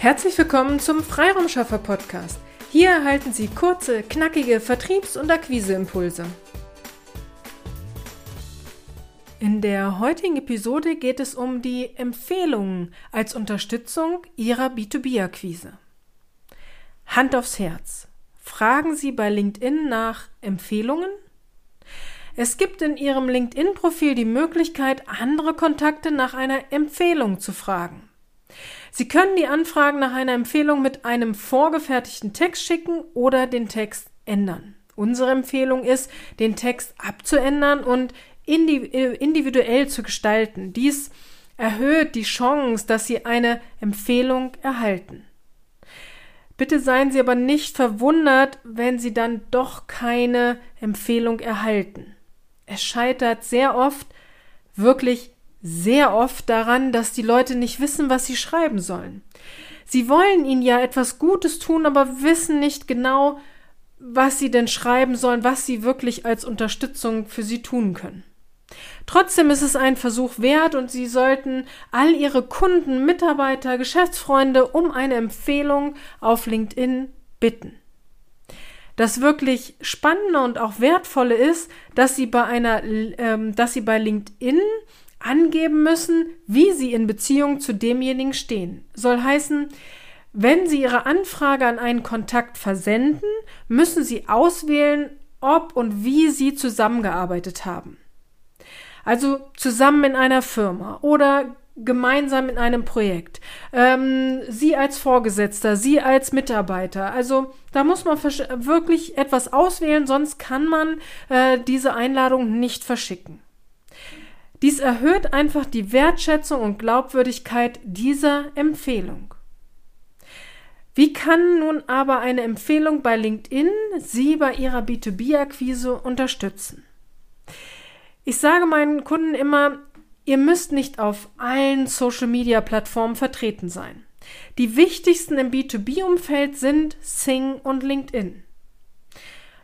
Herzlich willkommen zum Freiraumschaffer Podcast. Hier erhalten Sie kurze, knackige Vertriebs- und Akquiseimpulse. In der heutigen Episode geht es um die Empfehlungen als Unterstützung Ihrer B2B-Akquise. Hand aufs Herz. Fragen Sie bei LinkedIn nach Empfehlungen? Es gibt in Ihrem LinkedIn-Profil die Möglichkeit, andere Kontakte nach einer Empfehlung zu fragen. Sie können die Anfragen nach einer Empfehlung mit einem vorgefertigten Text schicken oder den Text ändern. Unsere Empfehlung ist, den Text abzuändern und äh, individuell zu gestalten. Dies erhöht die Chance, dass Sie eine Empfehlung erhalten. Bitte seien Sie aber nicht verwundert, wenn Sie dann doch keine Empfehlung erhalten. Es scheitert sehr oft, wirklich sehr oft daran, dass die Leute nicht wissen, was sie schreiben sollen. Sie wollen ihnen ja etwas Gutes tun, aber wissen nicht genau, was sie denn schreiben sollen, was sie wirklich als Unterstützung für sie tun können. Trotzdem ist es ein Versuch wert und Sie sollten all Ihre Kunden, Mitarbeiter, Geschäftsfreunde um eine Empfehlung auf LinkedIn bitten. Das wirklich Spannende und auch Wertvolle ist, dass Sie bei einer, ähm, dass Sie bei LinkedIn angeben müssen, wie Sie in Beziehung zu demjenigen stehen. Soll heißen, wenn Sie Ihre Anfrage an einen Kontakt versenden, müssen Sie auswählen, ob und wie Sie zusammengearbeitet haben. Also zusammen in einer Firma oder gemeinsam in einem Projekt. Ähm, Sie als Vorgesetzter, Sie als Mitarbeiter. Also da muss man wirklich etwas auswählen, sonst kann man äh, diese Einladung nicht verschicken. Dies erhöht einfach die Wertschätzung und Glaubwürdigkeit dieser Empfehlung. Wie kann nun aber eine Empfehlung bei LinkedIn Sie bei Ihrer B2B-Akquise unterstützen? Ich sage meinen Kunden immer, ihr müsst nicht auf allen Social-Media-Plattformen vertreten sein. Die wichtigsten im B2B-Umfeld sind Sing und LinkedIn.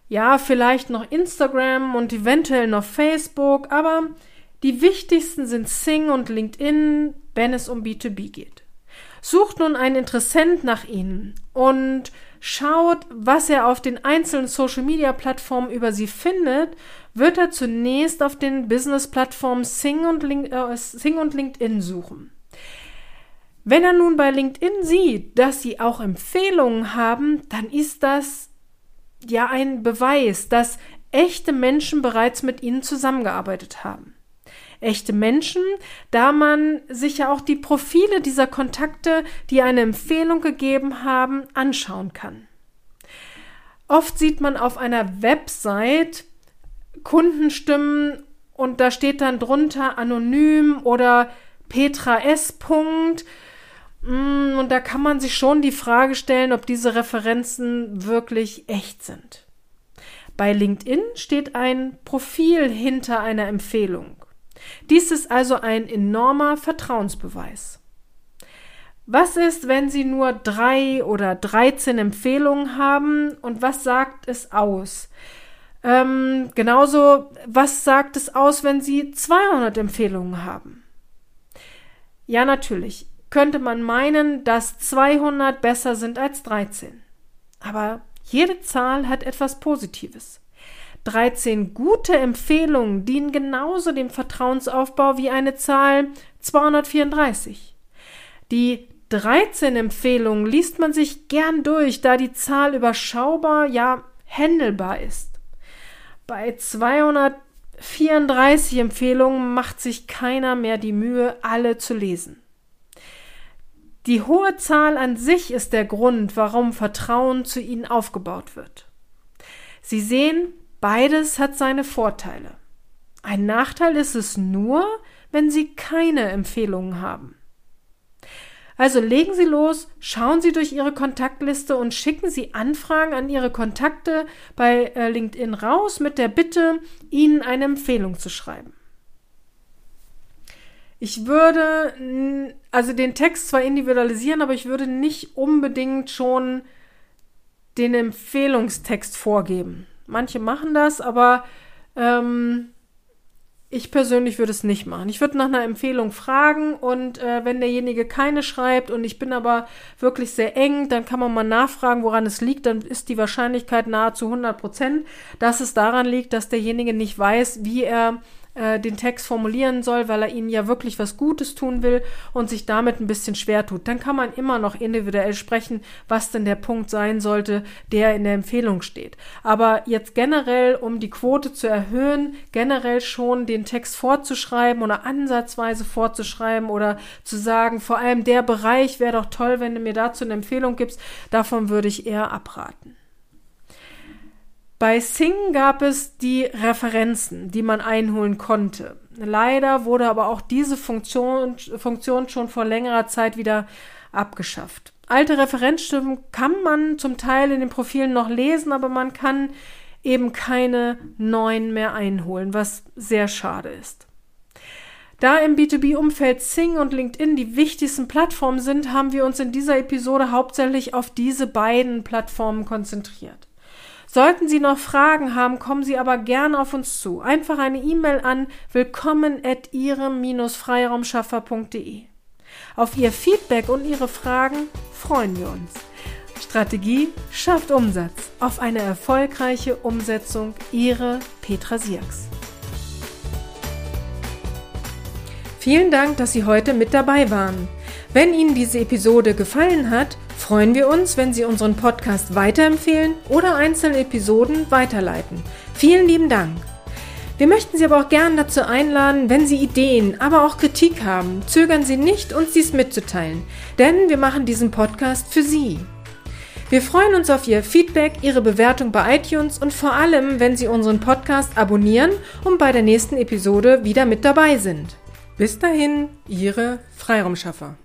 Ja, vielleicht noch Instagram und eventuell noch Facebook, aber die wichtigsten sind Sing und LinkedIn, wenn es um B2B geht. Sucht nun einen Interessent nach Ihnen und schaut, was er auf den einzelnen Social Media Plattformen über Sie findet, wird er zunächst auf den Business Plattformen Sing äh, Sing und LinkedIn suchen. Wenn er nun bei LinkedIn sieht, dass Sie auch Empfehlungen haben, dann ist das ja ein Beweis, dass echte Menschen bereits mit Ihnen zusammengearbeitet haben echte Menschen, da man sich ja auch die Profile dieser Kontakte, die eine Empfehlung gegeben haben, anschauen kann. Oft sieht man auf einer Website Kundenstimmen und da steht dann drunter anonym oder Petra S. Mm, und da kann man sich schon die Frage stellen, ob diese Referenzen wirklich echt sind. Bei LinkedIn steht ein Profil hinter einer Empfehlung. Dies ist also ein enormer Vertrauensbeweis. Was ist, wenn Sie nur drei oder dreizehn Empfehlungen haben und was sagt es aus? Ähm, genauso, was sagt es aus, wenn Sie 200 Empfehlungen haben? Ja, natürlich könnte man meinen, dass 200 besser sind als 13. Aber jede Zahl hat etwas Positives. 13 gute Empfehlungen dienen genauso dem Vertrauensaufbau wie eine Zahl 234. Die 13 Empfehlungen liest man sich gern durch, da die Zahl überschaubar, ja, händelbar ist. Bei 234 Empfehlungen macht sich keiner mehr die Mühe, alle zu lesen. Die hohe Zahl an sich ist der Grund, warum Vertrauen zu ihnen aufgebaut wird. Sie sehen, Beides hat seine Vorteile. Ein Nachteil ist es nur, wenn Sie keine Empfehlungen haben. Also legen Sie los, schauen Sie durch Ihre Kontaktliste und schicken Sie Anfragen an Ihre Kontakte bei äh, LinkedIn raus mit der Bitte, Ihnen eine Empfehlung zu schreiben. Ich würde also den Text zwar individualisieren, aber ich würde nicht unbedingt schon den Empfehlungstext vorgeben. Manche machen das, aber ähm, Ich persönlich würde es nicht machen. Ich würde nach einer Empfehlung fragen und äh, wenn derjenige keine schreibt und ich bin aber wirklich sehr eng, dann kann man mal nachfragen, woran es liegt. Dann ist die Wahrscheinlichkeit nahezu 100 Prozent, dass es daran liegt, dass derjenige nicht weiß, wie er äh, den Text formulieren soll, weil er ihnen ja wirklich was Gutes tun will und sich damit ein bisschen schwer tut. Dann kann man immer noch individuell sprechen, was denn der Punkt sein sollte, der in der Empfehlung steht. Aber jetzt generell, um die Quote zu erhöhen, generell schon den Text vorzuschreiben oder ansatzweise vorzuschreiben oder zu sagen, vor allem der Bereich wäre doch toll, wenn du mir dazu eine Empfehlung gibst, davon würde ich eher abraten. Bei Sing gab es die Referenzen, die man einholen konnte. Leider wurde aber auch diese Funktion, Funktion schon vor längerer Zeit wieder abgeschafft. Alte Referenzstimmen kann man zum Teil in den Profilen noch lesen, aber man kann eben keine neuen mehr einholen, was sehr schade ist. Da im B2B-Umfeld Sing und LinkedIn die wichtigsten Plattformen sind, haben wir uns in dieser Episode hauptsächlich auf diese beiden Plattformen konzentriert. Sollten Sie noch Fragen haben, kommen Sie aber gerne auf uns zu. Einfach eine E-Mail an willkommen at ihrem-freiraumschaffer.de. Auf Ihr Feedback und Ihre Fragen freuen wir uns. Strategie schafft Umsatz. Auf eine erfolgreiche Umsetzung. Ihre Petra Sierks. Vielen Dank, dass Sie heute mit dabei waren. Wenn Ihnen diese Episode gefallen hat, freuen wir uns, wenn Sie unseren Podcast weiterempfehlen oder einzelne Episoden weiterleiten. Vielen lieben Dank. Wir möchten Sie aber auch gern dazu einladen, wenn Sie Ideen, aber auch Kritik haben, zögern Sie nicht, uns dies mitzuteilen, denn wir machen diesen Podcast für Sie. Wir freuen uns auf Ihr Feedback, Ihre Bewertung bei iTunes und vor allem, wenn Sie unseren Podcast abonnieren und bei der nächsten Episode wieder mit dabei sind. Bis dahin, Ihre Freiraumschaffer.